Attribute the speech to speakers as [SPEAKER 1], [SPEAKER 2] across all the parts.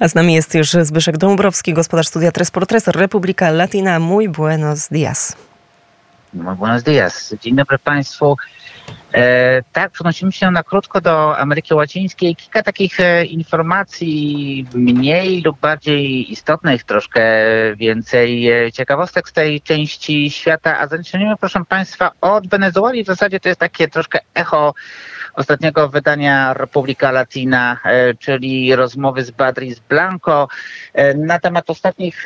[SPEAKER 1] A z nami jest już Zbyszek Dąbrowski, gospodarz studia Tres Republika Latina. Muy buenos días.
[SPEAKER 2] Muy buenos días. Dzień dobry Państwu. E, tak, przenosimy się na krótko do Ameryki Łacińskiej. Kilka takich e, informacji mniej lub bardziej istotnych, troszkę więcej e, ciekawostek z tej części świata. A zaczniemy, proszę Państwa, od Wenezueli. W zasadzie to jest takie troszkę echo ostatniego wydania Republika Latina, czyli rozmowy z Badris Blanco na temat ostatnich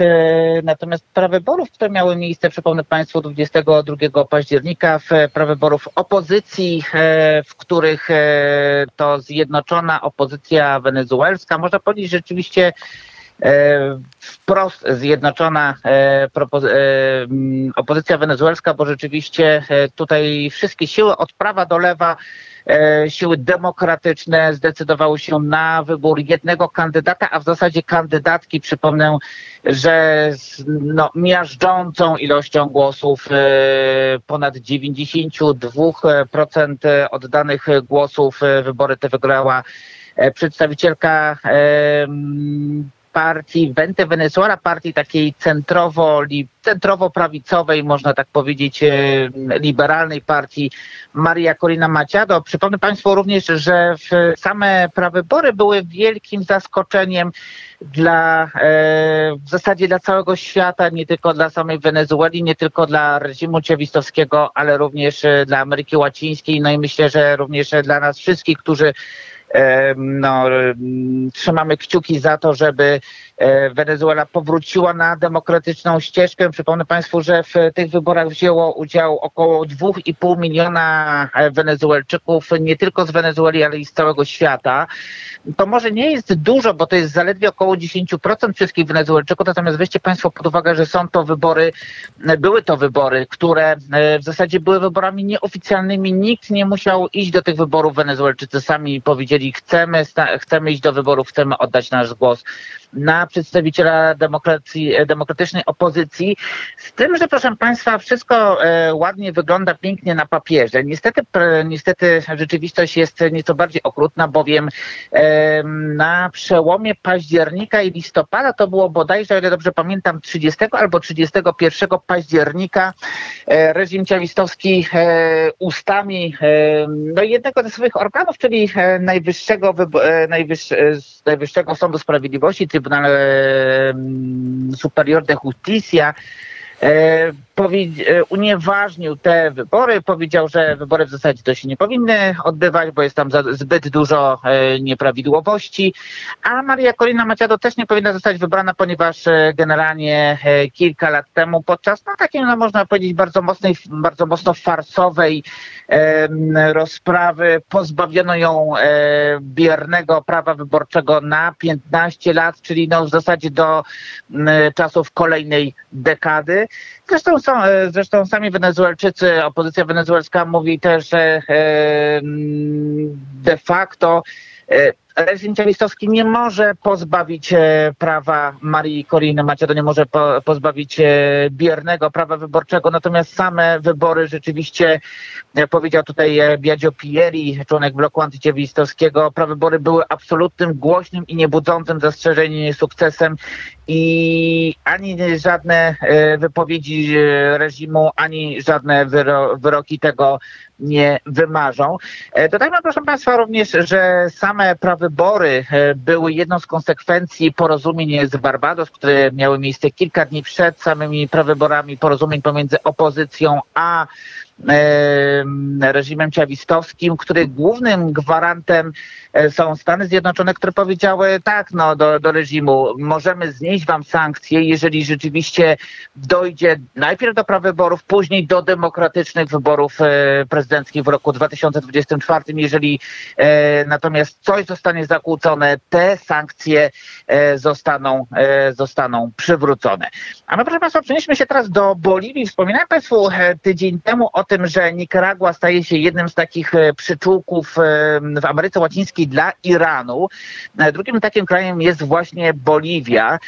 [SPEAKER 2] natomiast prawyborów, które miały miejsce, przypomnę Państwu, 22 października, w prawyborów opozycji, w których to zjednoczona opozycja wenezuelska, można powiedzieć rzeczywiście wprost zjednoczona opozycja wenezuelska, bo rzeczywiście tutaj wszystkie siły od prawa do lewa E, siły demokratyczne zdecydowały się na wybór jednego kandydata, a w zasadzie kandydatki, przypomnę, że z no, miażdżącą ilością głosów, e, ponad 92% oddanych głosów e, wybory te wygrała przedstawicielka partii Vente Venezuela, partii takiej centrowo, centrowo-prawicowej, można tak powiedzieć, e, liberalnej partii Maria Corina Machado. Przypomnę Państwu również, że same prawybory były wielkim zaskoczeniem dla, e, w zasadzie dla całego świata, nie tylko dla samej Wenezueli, nie tylko dla reżimu ciewistowskiego, ale również e, dla Ameryki Łacińskiej, no i myślę, że również dla nas wszystkich, którzy no, trzymamy kciuki za to, żeby e, Wenezuela powróciła na demokratyczną ścieżkę. Przypomnę Państwu, że w tych wyborach wzięło udział około 2,5 miliona e, Wenezuelczyków, nie tylko z Wenezueli, ale i z całego świata. To może nie jest dużo, bo to jest zaledwie około 10% wszystkich Wenezuelczyków, natomiast weźcie Państwo pod uwagę, że są to wybory, e, były to wybory, które w zasadzie były wyborami nieoficjalnymi. Nikt nie musiał iść do tych wyborów. Wenezuelczycy sami powiedzieli, jeżeli chcemy, chcemy iść do wyborów, chcemy oddać nasz głos na przedstawiciela demokracji, demokratycznej opozycji. Z tym, że proszę Państwa, wszystko e, ładnie wygląda pięknie na papierze. Niestety, niestety rzeczywistość jest nieco bardziej okrutna, bowiem na przełomie października i listopada to było bodajże, o ile dobrze pamiętam, 30 albo 31 października e, reżim ciawistowski e, ustami no jednego ze swoich organów, czyli najwyższego, najwyższego Sądu Sprawiedliwości, Tribunal Superior de Justicia. E, E, unieważnił te wybory, powiedział, że wybory w zasadzie to się nie powinny odbywać, bo jest tam zbyt dużo e, nieprawidłowości, a Maria Corina Machado też nie powinna zostać wybrana, ponieważ e, generalnie kilka lat temu podczas no, takiej, no, można powiedzieć, bardzo mocnej, bardzo mocno farsowej rozprawy pozbawiono ją biernego prawa wyborczego na 15 lat, czyli no, w zasadzie do czasów kolejnej dekady. Zresztą są, e, zresztą sami Wenezuelczycy, opozycja wenezuelska mówi też, że de facto e, reżim ciawistowski nie może pozbawić e, prawa Marii Coriny Machado, nie może po, pozbawić biernego prawa wyborczego, natomiast same wybory rzeczywiście, powiedział tutaj Biagio Pieri, członek bloku antyciawistowskiego, prawybory były absolutnym, głośnym i niebudzącym zastrzeżeń sukcesem i ani żadne e, wypowiedzi e, reżimu, ani żadne wyro wyroki tego nie wymarzą. E, dodajmy proszę Państwa również, że same prawybory były jedną z konsekwencji porozumień z Barbados, które miały miejsce kilka dni przed samymi prawyborami, porozumień pomiędzy opozycją a reżimem ciawistowskim, który głównym gwarantem e, są Stany Zjednoczone, które powiedziały tak no, do, do reżimu, możemy znieść wam sankcje, jeżeli rzeczywiście dojdzie najpierw do prawyborów, później do demokratycznych wyborów e, prezydenckich w roku 2024. Jeżeli e, natomiast coś zostanie zakłócone, te sankcje zostaną, zostaną przywrócone. A my, proszę Państwa, przenieśmy się teraz do Boliwii. Wspominałem Państwu tydzień temu o tym, że Nikaragua staje się jednym z takich przyczółków w Ameryce Łacińskiej dla Iranu. Drugim takim krajem jest właśnie Boliwia.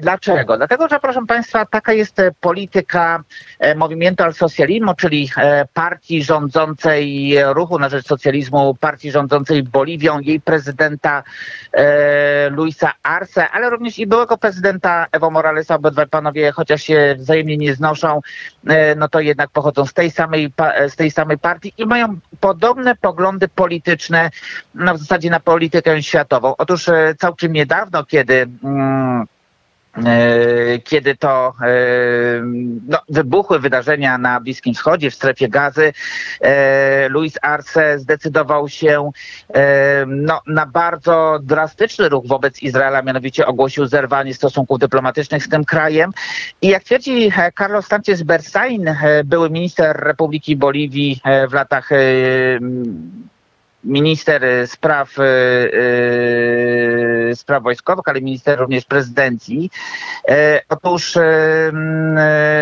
[SPEAKER 2] Dlaczego? Dlatego, że proszę Państwa, taka jest polityka Movimiento al Socialismo, czyli partii rządzącej ruchu na rzecz socjalizmu, partii rządzącej Boliwią, jej prezydenta Luisa Arce, ale również i byłego prezydenta Evo Moralesa, obydwaj panowie, chociaż się wzajemnie nie znoszą, e, no to jednak pochodzą z tej samej, z tej samej partii i mają podobne poglądy polityczne, no w zasadzie na politykę światową. Otóż e, całkiem niedawno, kiedy mm, kiedy to e, no, wybuchły wydarzenia na Bliskim Wschodzie, w strefie gazy, e, Luis Arce zdecydował się no, na bardzo drastyczny ruch wobec Izraela, mianowicie ogłosił zerwanie stosunków dyplomatycznych z tym krajem. I jak twierdzi Carlos Sanchez Bersain, były minister Republiki Boliwii w latach minister spraw, spraw wojskowych, ale minister również prezydencji. E, otóż e,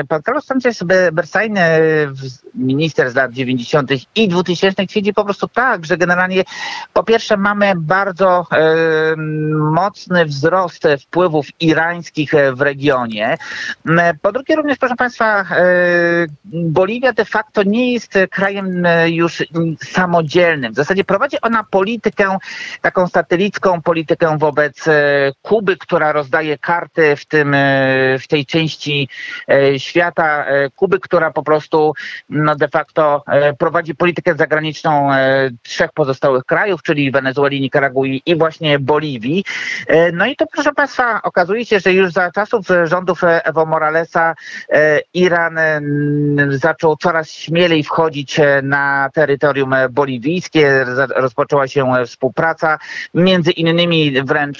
[SPEAKER 2] pan Carlos Sanchez Bersain, minister z lat 90. i 2000 twierdzi po prostu tak, że generalnie po pierwsze mamy bardzo mocny wzrost wpływów irańskich w regionie. Po drugie również, proszę Państwa, Boliwia de facto nie jest krajem już samodzielnym. W zasadzie prowadzi ona politykę, taką satelicką politykę wobec Kuby, która rozdaje karty w tym, w tej części świata. Kuby, która po prostu no de facto e, prowadzi politykę zagraniczną e, trzech pozostałych krajów, czyli Wenezueli, Nikaragui i właśnie Boliwii. E, no i to proszę Państwa, okazuje się, że już za czasów rządów Evo Moralesa Iran zaczął coraz śmielej wchodzić na terytorium boliwijskie. Rozpoczęła się współpraca. Między innymi wręcz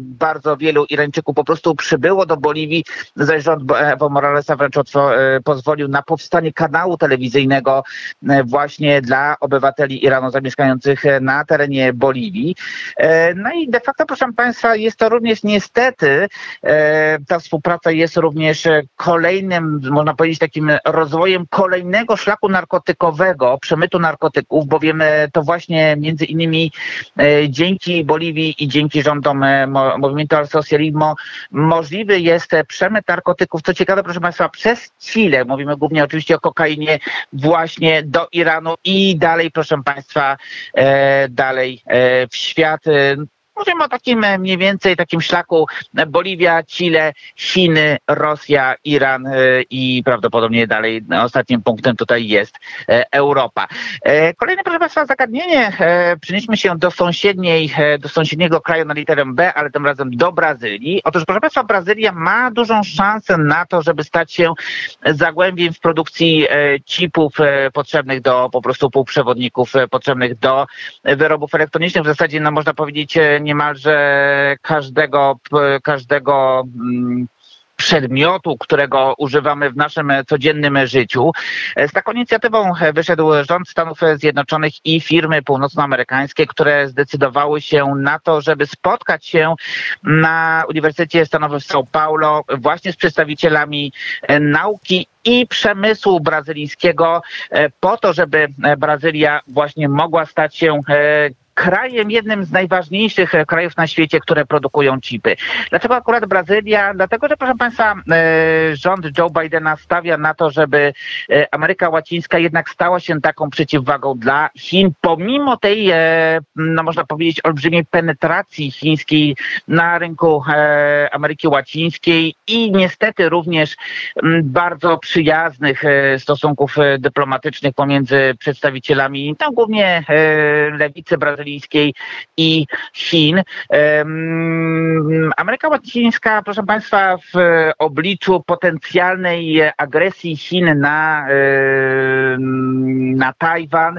[SPEAKER 2] bardzo wielu Irańczyków po prostu przybyło do Boliwii. Zaś rząd Evo Moralesa wręcz pozwolił na powstanie kanału telewizyjnego e, właśnie dla obywateli Iranu zamieszkających e, na terenie Boliwii. E, no i de facto, proszę Państwa, jest to również niestety, ta współpraca jest również kolejnym, można powiedzieć, takim rozwojem kolejnego szlaku narkotykowego, przemytu narkotyków, bowiem to właśnie między innymi dzięki Boliwii i dzięki rządom Movimiento al Socialismo możliwy jest przemyt narkotyków. Co ciekawe, proszę Państwa, przez Chile, mówimy głównie oczywiście o kokainie właśnie do Iranu i dalej, proszę Państwa, e, dalej e, w świat. E, Mówimy o takim e, mniej więcej takim szlaku e, Boliwia, Chile, Chiny, Rosja, Iran e, i prawdopodobnie dalej ostatnim punktem tutaj jest Europa. Kolejne, proszę Państwa, zagadnienie. Przenieśmy się do sąsiedniej, do sąsiedniego kraju na literę B, ale tym razem do Brazylii. Otóż, proszę Państwa, Brazylia ma dużą szansę na to, żeby stać się zagłębiem w produkcji chipów potrzebnych do po prostu półprzewodników, potrzebnych do wyrobów elektronicznych. W zasadzie, no można powiedzieć, niemalże każdego, każdego mm, przedmiotu, którego używamy w naszym codziennym życiu. Z taką inicjatywą wyszedł rząd Stanów Zjednoczonych i firmy północnoamerykańskie, które zdecydowały się na to, żeby spotkać się na Uniwersytecie Stanowym w São Paulo właśnie z przedstawicielami nauki i przemysłu brazylijskiego po to, żeby Brazylia właśnie mogła stać się krajem, jednym z najważniejszych e, krajów na świecie, które produkują chipy. Dlaczego akurat Brazylia? Dlatego, że proszę Państwa, e, rząd Joe Bidena stawia na to, żeby e, Ameryka Łacińska jednak stała się taką przeciwwagą dla Chin, pomimo tej, no można powiedzieć, olbrzymiej penetracji chińskiej na rynku Ameryki Łacińskiej i niestety również bardzo przyjaznych stosunków dyplomatycznych pomiędzy przedstawicielami, tam głównie lewicy brazylijskiej, brazylijskiej i Chin. Ameryka Łacińska, proszę Państwa, w obliczu potencjalnej agresji Chin na, na Tajwan,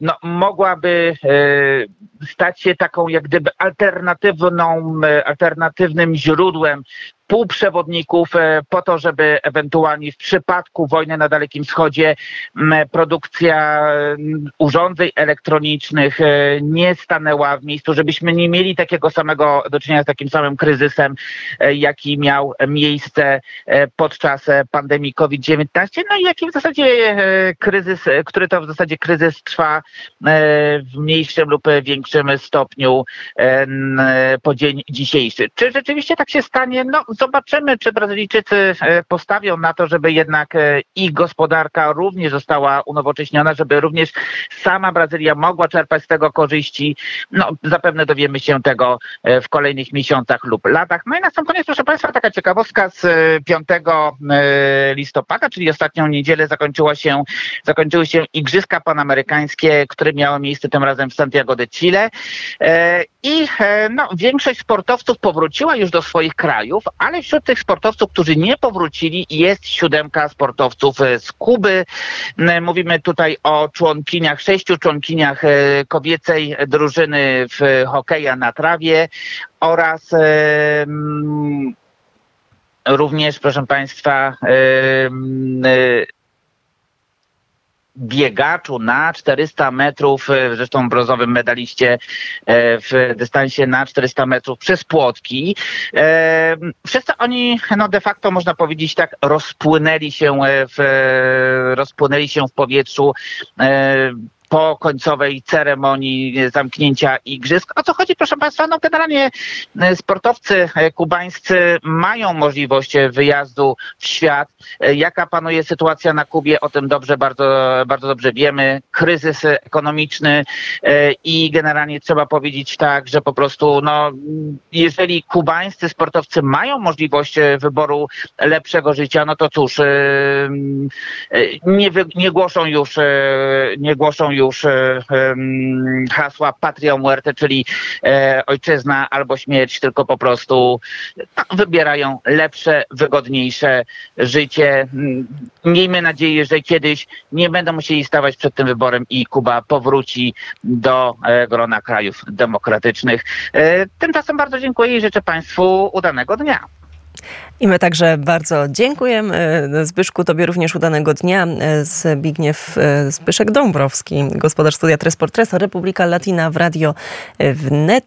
[SPEAKER 2] no, mogłaby stać się taką jak gdyby alternatywną, alternatywnym źródłem współprzewodników po to, żeby ewentualnie w przypadku wojny na Dalekim Wschodzie produkcja urządzeń elektronicznych nie stanęła w miejscu, żebyśmy nie mieli takiego samego do czynienia z takim samym kryzysem, jaki miał miejsce podczas pandemii COVID-19, no i jaki w zasadzie kryzys, który to w zasadzie kryzys trwa w mniejszym lub większym stopniu po dzień dzisiejszy. Czy rzeczywiście tak się stanie? No zobaczymy, czy Brazylijczycy e, postawią na to, żeby jednak e, ich gospodarka również została unowocześniona, żeby również sama Brazylia mogła czerpać z tego korzyści. No zapewne dowiemy się tego e, w kolejnych miesiącach lub latach. No i na sam koniec, proszę Państwa, taka ciekawostka z 5 listopada, czyli ostatnią niedzielę zakończyła się, zakończyły się Igrzyska Panamerykańskie, które miały miejsce tym razem w Santiago de Chile. I no, większość sportowców powróciła już do swoich krajów, ale wśród tych sportowców, którzy nie powrócili, jest siódemka sportowców e, z Kuby. Mówimy tutaj o członkiniach, sześciu członkiniach e, kobiecej drużyny w hokeja na trawie oraz również, proszę Państwa, biegaczu na 400 metrów, e, zresztą brązowym medaliście e, w dystansie na 400 metrów przez płotki. E, wszyscy oni, no de facto można powiedzieć tak, rozpłynęli się w, rozpłynęli się w powietrzu po końcowej ceremonii zamknięcia igrzysk. O co chodzi, proszę Państwa? No generalnie e, sportowcy e, kubańscy mają możliwość wyjazdu w świat. E, jaka panuje sytuacja na Kubie, o tym dobrze, bardzo, bardzo dobrze wiemy. Kryzys ekonomiczny i generalnie trzeba powiedzieć tak, że po prostu no, jeżeli kubańscy sportowcy mają możliwość wyboru lepszego życia, no to cóż, nie, nie głoszą już, nie głoszą już już e, hasła Patria Muerte, czyli e, ojczyzna albo śmierć, tylko po prostu no, wybierają lepsze, wygodniejsze życie. Miejmy nadzieję, że kiedyś nie będą musieli stawać przed tym wyborem i Kuba powróci do e, grona krajów demokratycznych. Tymczasem bardzo dziękuję i życzę Państwu udanego dnia.
[SPEAKER 1] I my także bardzo dziękujemy. Zbyszku, tobie również udanego dnia. Zbigniew Zbyszek Dąbrowski, gospodarz studia Tresportresa, Republika Latina w Radio Wnet.